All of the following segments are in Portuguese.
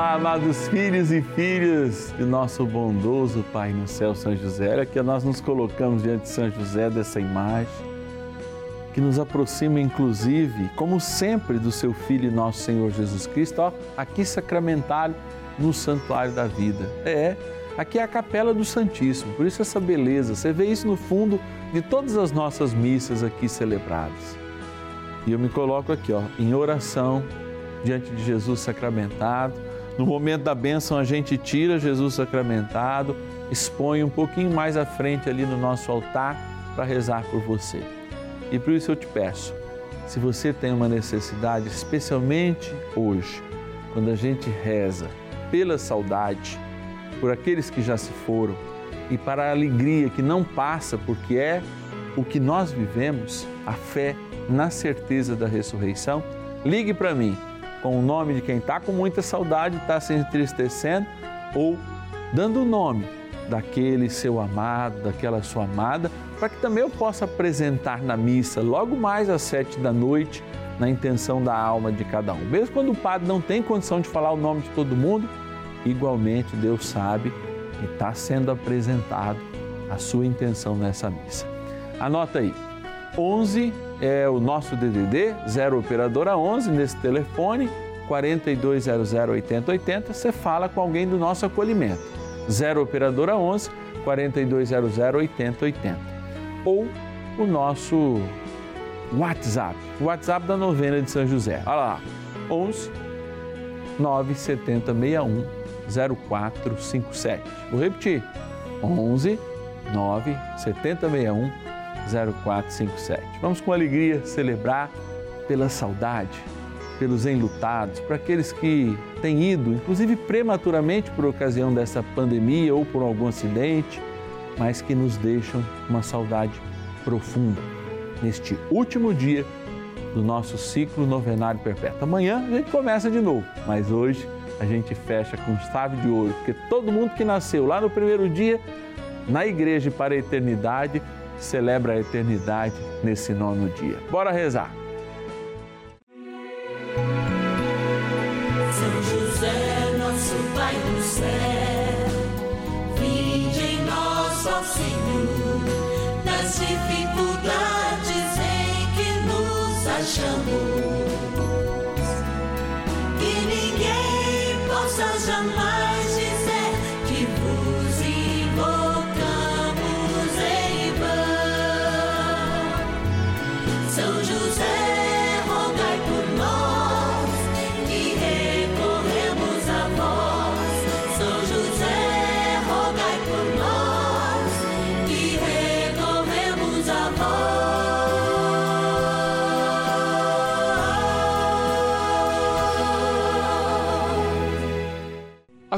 Olá, amados filhos e filhas de nosso bondoso Pai no céu, São José. Olha que nós nos colocamos diante de São José dessa imagem que nos aproxima, inclusive, como sempre, do seu Filho e nosso Senhor Jesus Cristo, ó, aqui sacramentado no Santuário da Vida. É, aqui é a capela do Santíssimo, por isso essa beleza. Você vê isso no fundo de todas as nossas missas aqui celebradas. E eu me coloco aqui, ó, em oração diante de Jesus sacramentado no momento da bênção, a gente tira Jesus sacramentado, expõe um pouquinho mais à frente ali no nosso altar para rezar por você. E por isso eu te peço, se você tem uma necessidade, especialmente hoje, quando a gente reza pela saudade, por aqueles que já se foram e para a alegria que não passa, porque é o que nós vivemos, a fé na certeza da ressurreição, ligue para mim com o nome de quem está com muita saudade, está se entristecendo, ou dando o nome daquele seu amado, daquela sua amada, para que também eu possa apresentar na missa, logo mais às sete da noite, na intenção da alma de cada um. Mesmo quando o padre não tem condição de falar o nome de todo mundo, igualmente Deus sabe e está sendo apresentado a sua intenção nessa missa. Anota aí, 11 é o nosso DDD, 0 operadora 11, nesse telefone, 4200 8080, você fala com alguém do nosso acolhimento. 0 operadora 11 4200 8080. Ou o nosso WhatsApp, WhatsApp da novena de São José. Olha lá, 11 97061 0457. Vou repetir. 11 97061 0457. Vamos com alegria celebrar pela saudade, pelos enlutados, para aqueles que têm ido, inclusive prematuramente por ocasião dessa pandemia ou por algum acidente, mas que nos deixam uma saudade profunda neste último dia do nosso ciclo novenário perpétuo. Amanhã a gente começa de novo, mas hoje a gente fecha com chave de ouro, porque todo mundo que nasceu lá no primeiro dia, na igreja para a eternidade, celebra a eternidade nesse nono dia. Bora rezar! São José, nosso Pai do céu, vinde em nós, ó Senhor, nas dificuldades em que nos achamos. Que ninguém possa jamais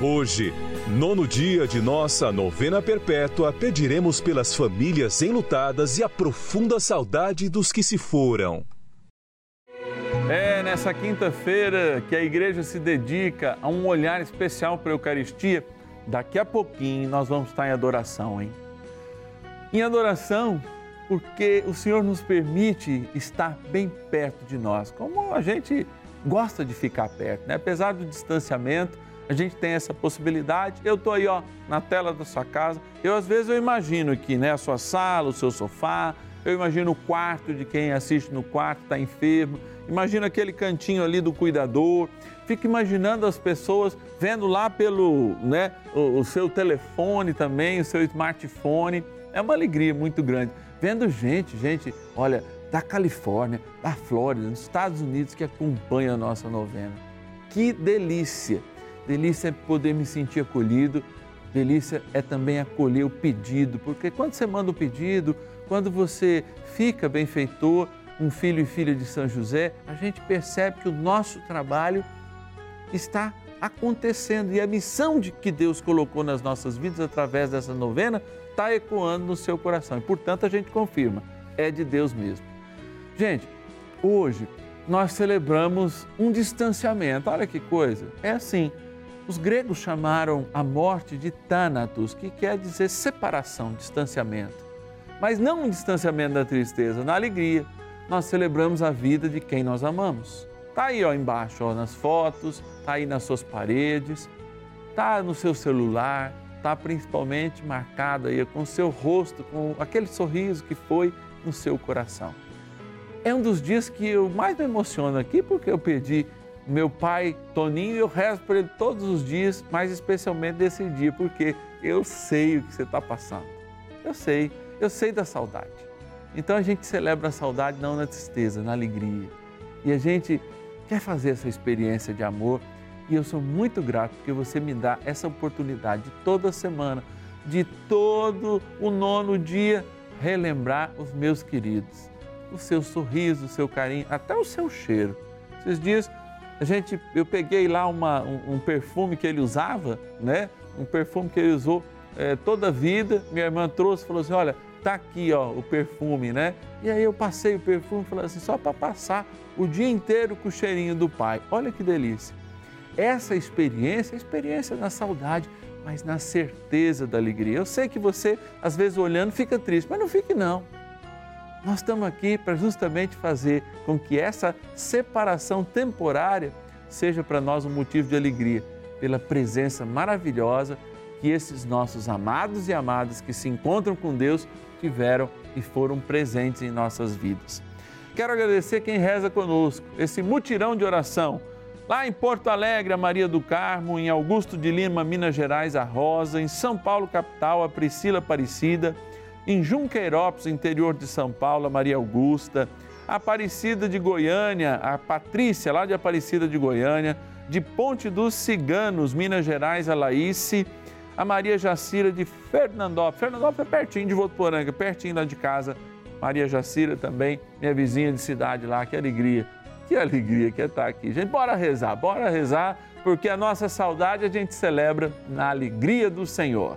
Hoje, nono dia de nossa novena perpétua, pediremos pelas famílias enlutadas e a profunda saudade dos que se foram. É nessa quinta-feira que a igreja se dedica a um olhar especial para a Eucaristia. Daqui a pouquinho nós vamos estar em adoração, hein? Em adoração, porque o Senhor nos permite estar bem perto de nós, como a gente gosta de ficar perto, né? Apesar do distanciamento, a gente tem essa possibilidade. Eu estou aí, ó, na tela da sua casa. Eu às vezes eu imagino aqui, né, a sua sala, o seu sofá. eu imagino o quarto de quem assiste no quarto, está enfermo, imagino aquele cantinho ali do cuidador, fico imaginando as pessoas vendo lá pelo né, o, o seu telefone também, o seu smartphone, é uma alegria muito grande. Vendo gente, gente, olha, da Califórnia, da Flórida, dos Estados Unidos que acompanha a nossa novena. Que delícia! Delícia é poder me sentir acolhido, delícia é também acolher o pedido, porque quando você manda o pedido, quando você fica benfeitor, um filho e filha de São José, a gente percebe que o nosso trabalho está acontecendo e a missão de que Deus colocou nas nossas vidas através dessa novena está ecoando no seu coração. E, portanto, a gente confirma, é de Deus mesmo. Gente, hoje nós celebramos um distanciamento. Olha que coisa. É assim. Os gregos chamaram a morte de Thanatos, que quer dizer separação, distanciamento. Mas não um distanciamento da tristeza, na alegria. Nós celebramos a vida de quem nós amamos. Está aí ó, embaixo, ó, nas fotos, está aí nas suas paredes, está no seu celular, está principalmente marcado aí com o seu rosto, com aquele sorriso que foi no seu coração. É um dos dias que eu mais me emociono aqui, porque eu perdi meu pai Toninho eu rezo por ele todos os dias, mas especialmente desse dia, porque eu sei o que você está passando. Eu sei, eu sei da saudade. Então a gente celebra a saudade não na tristeza, na alegria. E a gente quer fazer essa experiência de amor e eu sou muito grato porque você me dá essa oportunidade de toda semana, de todo o nono dia, relembrar os meus queridos o seu sorriso, o seu carinho, até o seu cheiro. Esses dias a gente, eu peguei lá uma, um, um, perfume que ele usava, né? Um perfume que ele usou é, toda a vida. Minha irmã trouxe e falou assim: olha, tá aqui ó, o perfume, né? E aí eu passei o perfume e falei assim, só para passar o dia inteiro com o cheirinho do pai. Olha que delícia. Essa experiência, experiência na saudade, mas na certeza da alegria. Eu sei que você, às vezes, olhando, fica triste, mas não fique não nós estamos aqui para justamente fazer com que essa separação temporária seja para nós um motivo de alegria, pela presença maravilhosa que esses nossos amados e amadas que se encontram com Deus tiveram e foram presentes em nossas vidas. Quero agradecer quem reza conosco, esse mutirão de oração. Lá em Porto Alegre, a Maria do Carmo, em Augusto de Lima, Minas Gerais, a Rosa, em São Paulo, capital, a Priscila Aparecida em Junqueirópolis, interior de São Paulo, a Maria Augusta, Aparecida de Goiânia, a Patrícia, lá de Aparecida de Goiânia, de Ponte dos Ciganos, Minas Gerais, a Laíce, a Maria Jacira de Fernandópolis, Fernandópolis é pertinho de Votuporanga, pertinho lá de casa, Maria Jacira também, minha vizinha de cidade lá, que alegria, que alegria que é estar aqui. Gente, bora rezar, bora rezar, porque a nossa saudade a gente celebra na alegria do Senhor.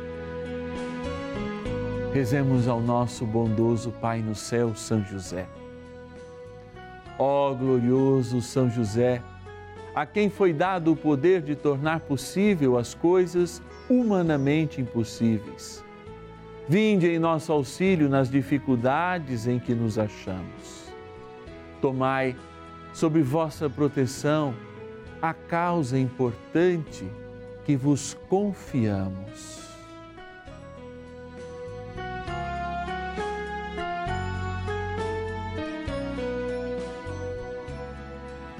Rezemos ao nosso bondoso Pai no céu, São José. Ó glorioso São José, a quem foi dado o poder de tornar possível as coisas humanamente impossíveis. Vinde em nosso auxílio nas dificuldades em que nos achamos. Tomai sob vossa proteção a causa importante que vos confiamos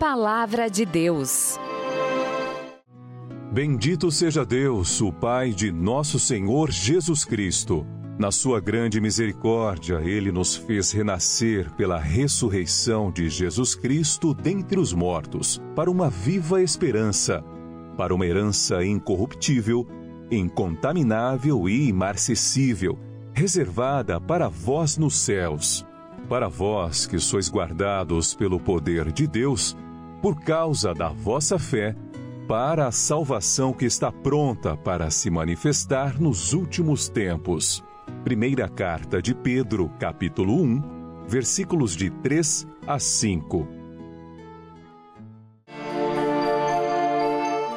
Palavra de Deus. Bendito seja Deus, o Pai de nosso Senhor Jesus Cristo. Na sua grande misericórdia, ele nos fez renascer pela ressurreição de Jesus Cristo dentre os mortos, para uma viva esperança, para uma herança incorruptível, incontaminável e imarcessível, reservada para vós nos céus. Para vós que sois guardados pelo poder de Deus, por causa da vossa fé, para a salvação que está pronta para se manifestar nos últimos tempos. Primeira carta de Pedro, capítulo 1, versículos de 3 a 5.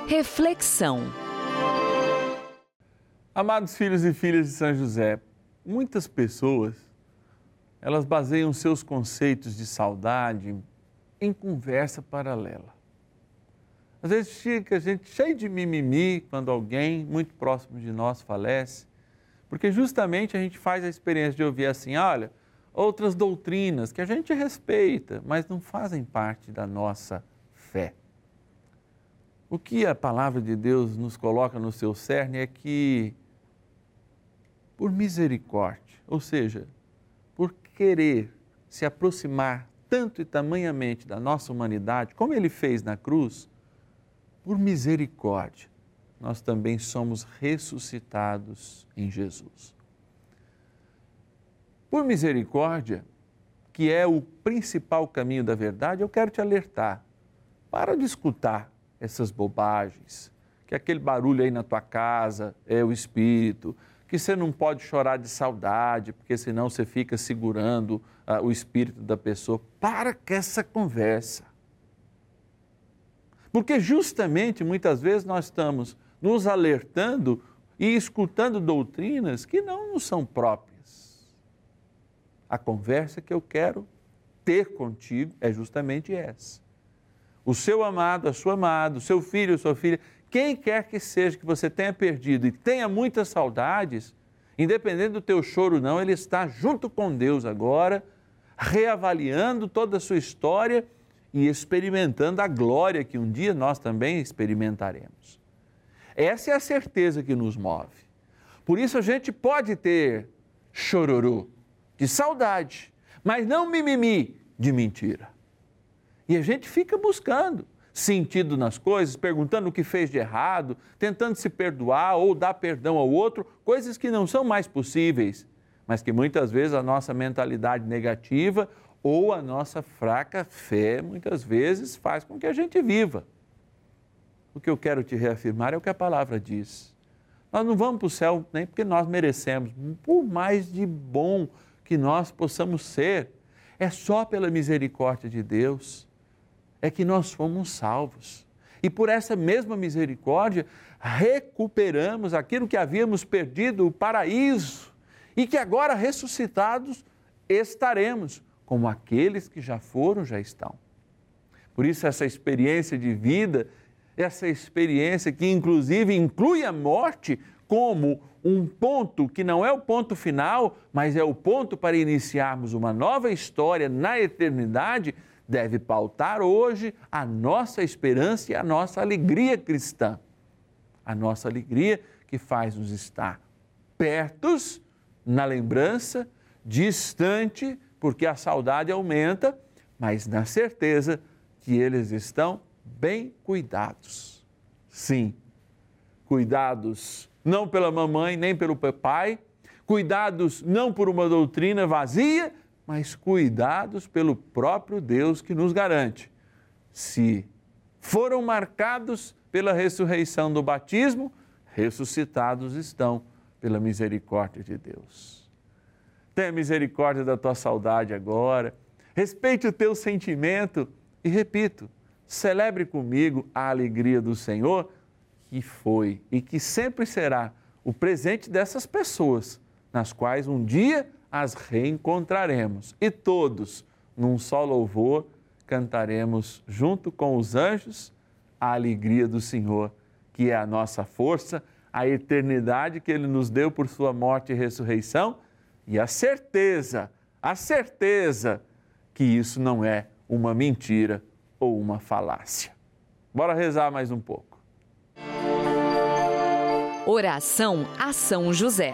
Reflexão. Amados filhos e filhas de São José, muitas pessoas elas baseiam seus conceitos de saudade em conversa paralela. Às vezes fica a gente cheio de mimimi quando alguém muito próximo de nós falece, porque justamente a gente faz a experiência de ouvir assim, olha, outras doutrinas que a gente respeita, mas não fazem parte da nossa fé. O que a palavra de Deus nos coloca no seu cerne é que, por misericórdia, ou seja, por querer se aproximar tanto e tamanhamente da nossa humanidade, como ele fez na cruz, por misericórdia, nós também somos ressuscitados em Jesus. Por misericórdia, que é o principal caminho da verdade, eu quero te alertar. Para de escutar essas bobagens, que aquele barulho aí na tua casa é o espírito, que você não pode chorar de saudade, porque senão você fica segurando uh, o espírito da pessoa. Para com essa conversa. Porque justamente muitas vezes nós estamos nos alertando e escutando doutrinas que não nos são próprias. A conversa que eu quero ter contigo é justamente essa. O seu amado, a sua amada, o seu filho, a sua filha, quem quer que seja que você tenha perdido e tenha muitas saudades, independente do teu choro não, ele está junto com Deus agora, reavaliando toda a sua história e experimentando a glória que um dia nós também experimentaremos. Essa é a certeza que nos move. Por isso a gente pode ter chororô de saudade, mas não mimimi de mentira. E a gente fica buscando sentido nas coisas, perguntando o que fez de errado, tentando se perdoar ou dar perdão ao outro, coisas que não são mais possíveis, mas que muitas vezes a nossa mentalidade negativa ou a nossa fraca fé muitas vezes faz com que a gente viva o que eu quero te reafirmar é o que a palavra diz. Nós não vamos para o céu nem porque nós merecemos, por mais de bom que nós possamos ser, é só pela misericórdia de Deus é que nós fomos salvos. E por essa mesma misericórdia, recuperamos aquilo que havíamos perdido, o paraíso, e que agora ressuscitados estaremos, como aqueles que já foram, já estão. Por isso, essa experiência de vida essa experiência que inclusive inclui a morte como um ponto que não é o ponto final, mas é o ponto para iniciarmos uma nova história na eternidade, deve pautar hoje a nossa esperança e a nossa alegria cristã. A nossa alegria que faz nos estar pertos na lembrança, distante, porque a saudade aumenta, mas na certeza que eles estão bem cuidados. Sim, cuidados não pela mamãe nem pelo pai, cuidados não por uma doutrina vazia, mas cuidados pelo próprio Deus que nos garante se foram marcados pela ressurreição do batismo, ressuscitados estão pela misericórdia de Deus. Tenha misericórdia da tua saudade agora, respeite o teu sentimento e repito, celebre comigo a alegria do Senhor, que foi e que sempre será o presente dessas pessoas, nas quais um dia as reencontraremos e todos, num só louvor, cantaremos junto com os anjos a alegria do Senhor, que é a nossa força, a eternidade que Ele nos deu por Sua morte e ressurreição e a certeza, a certeza que isso não é uma mentira ou uma falácia. Bora rezar mais um pouco. Oração a São José.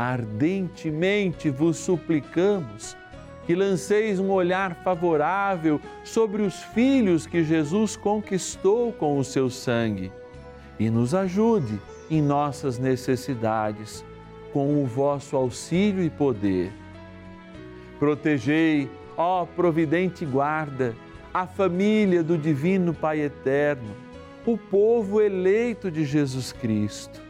ardentemente vos suplicamos que lanceis um olhar favorável sobre os filhos que Jesus conquistou com o seu sangue e nos ajude em nossas necessidades com o vosso auxílio e poder. Protegei, ó providente guarda, a família do Divino Pai Eterno, o povo eleito de Jesus Cristo.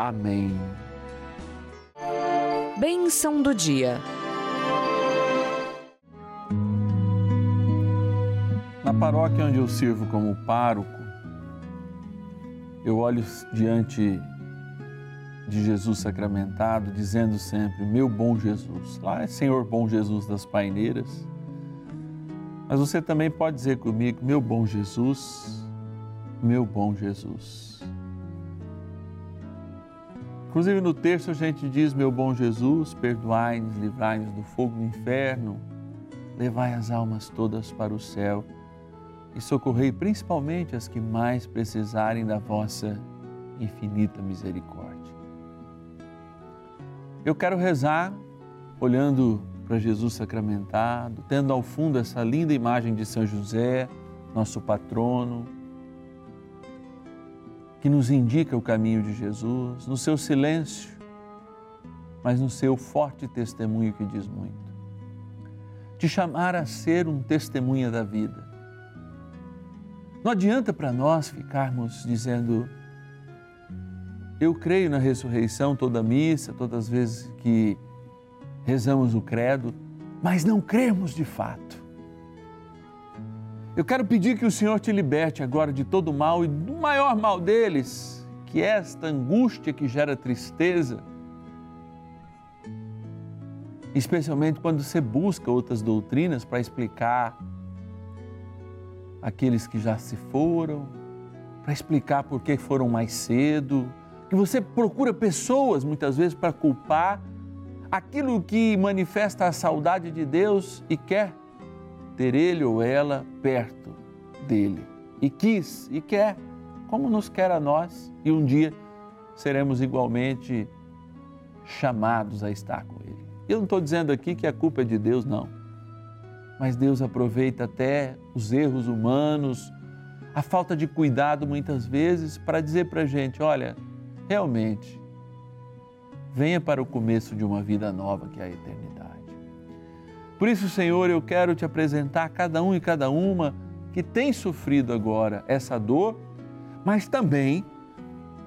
Amém. Bênção do dia. Na paróquia onde eu sirvo como pároco, eu olho diante de Jesus sacramentado, dizendo sempre: Meu bom Jesus. Lá é Senhor bom Jesus das paineiras. Mas você também pode dizer comigo: Meu bom Jesus, meu bom Jesus. Inclusive no texto a gente diz: Meu bom Jesus, perdoai-nos, livrai-nos do fogo do inferno, levai as almas todas para o céu e socorrei principalmente as que mais precisarem da vossa infinita misericórdia. Eu quero rezar olhando para Jesus sacramentado, tendo ao fundo essa linda imagem de São José, nosso patrono, que nos indica o caminho de Jesus, no seu silêncio, mas no seu forte testemunho que diz muito. Te chamar a ser um testemunha da vida. Não adianta para nós ficarmos dizendo, eu creio na ressurreição toda missa, todas as vezes que rezamos o credo, mas não cremos de fato. Eu quero pedir que o Senhor te liberte agora de todo mal e do maior mal deles, que é esta angústia que gera tristeza, especialmente quando você busca outras doutrinas para explicar aqueles que já se foram, para explicar por que foram mais cedo, que você procura pessoas muitas vezes para culpar aquilo que manifesta a saudade de Deus e quer ter ele ou ela perto dele. E quis e quer, como nos quer a nós, e um dia seremos igualmente chamados a estar com ele. Eu não estou dizendo aqui que a culpa é de Deus, não. Mas Deus aproveita até os erros humanos, a falta de cuidado muitas vezes para dizer para a gente: olha, realmente, venha para o começo de uma vida nova que é a eternidade. Por isso, Senhor, eu quero te apresentar cada um e cada uma que tem sofrido agora essa dor, mas também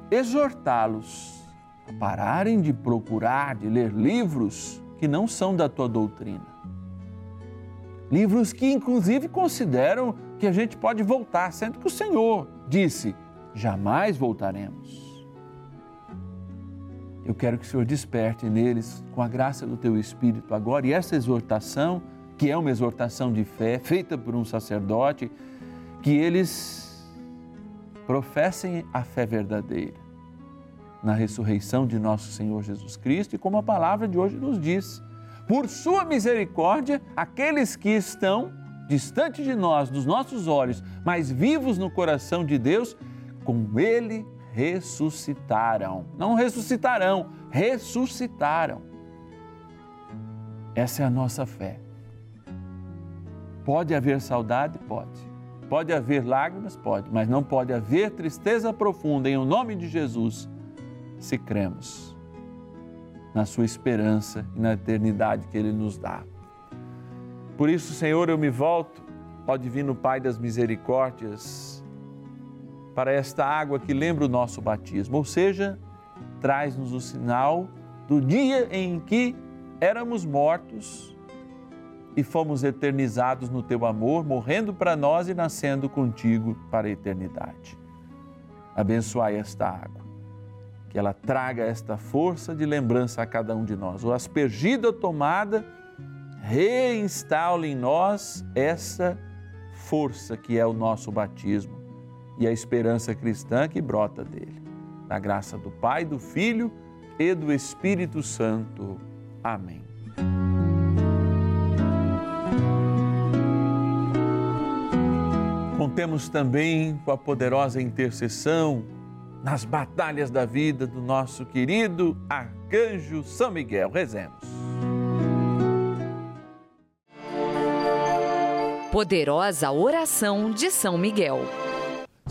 exortá-los a pararem de procurar, de ler livros que não são da tua doutrina. Livros que, inclusive, consideram que a gente pode voltar, sendo que o Senhor disse: jamais voltaremos. Eu quero que o Senhor desperte neles, com a graça do teu Espírito agora, e essa exortação, que é uma exortação de fé, feita por um sacerdote, que eles professem a fé verdadeira na ressurreição de nosso Senhor Jesus Cristo e como a palavra de hoje nos diz. Por sua misericórdia, aqueles que estão distante de nós, dos nossos olhos, mas vivos no coração de Deus, com Ele ressuscitaram. Não ressuscitarão, ressuscitaram. Essa é a nossa fé. Pode haver saudade? Pode. Pode haver lágrimas? Pode, mas não pode haver tristeza profunda em o nome de Jesus se cremos na Sua esperança e na eternidade que Ele nos dá. Por isso, Senhor, eu me volto, ó Divino Pai das Misericórdias, para esta água que lembra o nosso batismo, ou seja, traz-nos o sinal do dia em que éramos mortos e fomos eternizados no teu amor, morrendo para nós e nascendo contigo para a eternidade. Abençoai esta água, que ela traga esta força de lembrança a cada um de nós. O aspergida tomada, reinstale em nós essa força que é o nosso batismo e a esperança cristã que brota dele. Na graça do Pai, do Filho e do Espírito Santo. Amém. Contemos também com a poderosa intercessão nas batalhas da vida do nosso querido arcanjo São Miguel. Rezemos. Poderosa oração de São Miguel.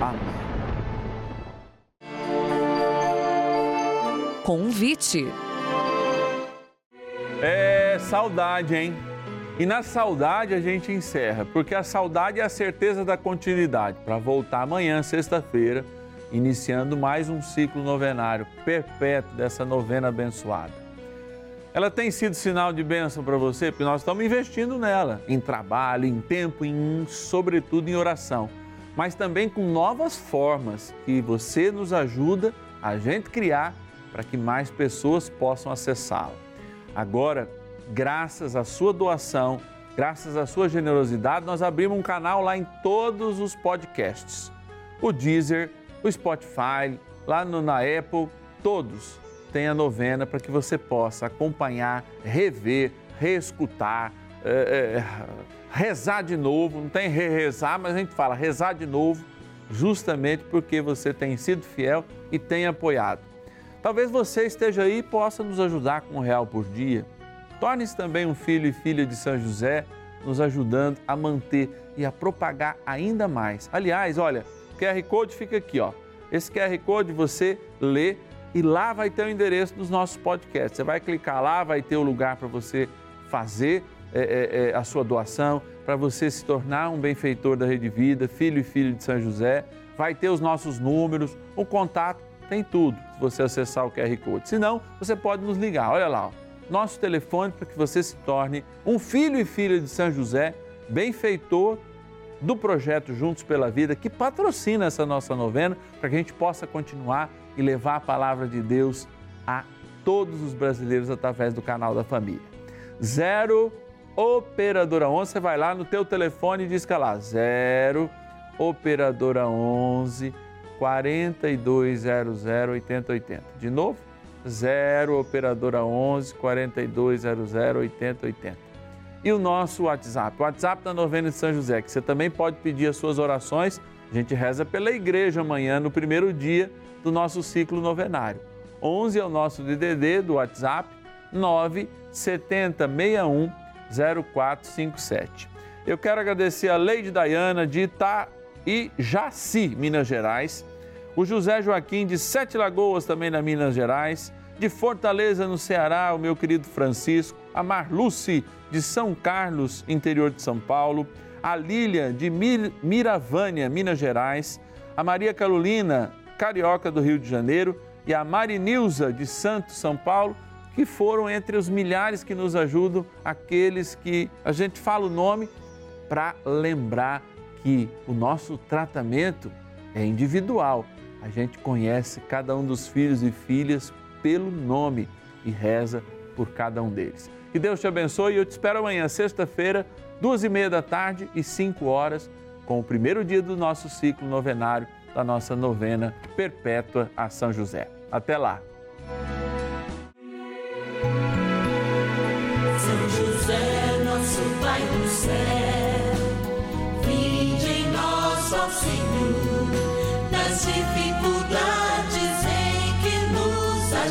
Amém. Convite. É saudade, hein? E na saudade a gente encerra, porque a saudade é a certeza da continuidade, para voltar amanhã, sexta-feira, iniciando mais um ciclo novenário perpétuo dessa novena abençoada. Ela tem sido sinal de bênção para você, porque nós estamos investindo nela, em trabalho, em tempo, em sobretudo em oração, mas também com novas formas que você nos ajuda a gente criar para que mais pessoas possam acessá-la. Agora, graças à sua doação, graças à sua generosidade, nós abrimos um canal lá em todos os podcasts. O Deezer, o Spotify, lá no, na Apple, todos têm a novena para que você possa acompanhar, rever, reescutar, é, é, rezar de novo. Não tem re-rezar, mas a gente fala rezar de novo, justamente porque você tem sido fiel e tem apoiado. Talvez você esteja aí e possa nos ajudar com um real por dia Torne-se também um filho e filha de São José, nos ajudando a manter e a propagar ainda mais. Aliás, olha, o QR Code fica aqui, ó. Esse QR Code você lê e lá vai ter o endereço dos nossos podcasts. Você vai clicar lá, vai ter o lugar para você fazer é, é, é, a sua doação, para você se tornar um benfeitor da Rede Vida, filho e filha de São José. Vai ter os nossos números, o contato, tem tudo se você acessar o QR Code. Se não, você pode nos ligar. Olha lá, ó nosso telefone para que você se torne um filho e filha de São José, benfeitor do projeto Juntos pela Vida, que patrocina essa nossa novena, para que a gente possa continuar e levar a palavra de Deus a todos os brasileiros através do canal da família. Zero Operadora 11, você vai lá no teu telefone e diz que é lá, 0 operadora 11 4200 8080. De novo, 0 operadora 11 4200 8080. E o nosso WhatsApp, o WhatsApp da Novena de São José, que você também pode pedir as suas orações. A gente reza pela igreja amanhã, no primeiro dia do nosso ciclo novenário. 11 é o nosso DDD do WhatsApp, 9 7061 0457. Eu quero agradecer a Leide Dayana de Ita e Jaci, Minas Gerais, o José Joaquim de Sete Lagoas, também na Minas Gerais, de Fortaleza, no Ceará, o meu querido Francisco, a Marluce de São Carlos, interior de São Paulo, a Lília de Mir Miravânia, Minas Gerais, a Maria Carolina, carioca do Rio de Janeiro, e a Marinilza de Santo São Paulo, que foram entre os milhares que nos ajudam, aqueles que a gente fala o nome para lembrar que o nosso tratamento é individual. A gente conhece cada um dos filhos e filhas pelo nome e reza por cada um deles. Que Deus te abençoe e eu te espero amanhã, sexta-feira, duas e meia da tarde e cinco horas, com o primeiro dia do nosso ciclo novenário da nossa novena perpétua a São José. Até lá!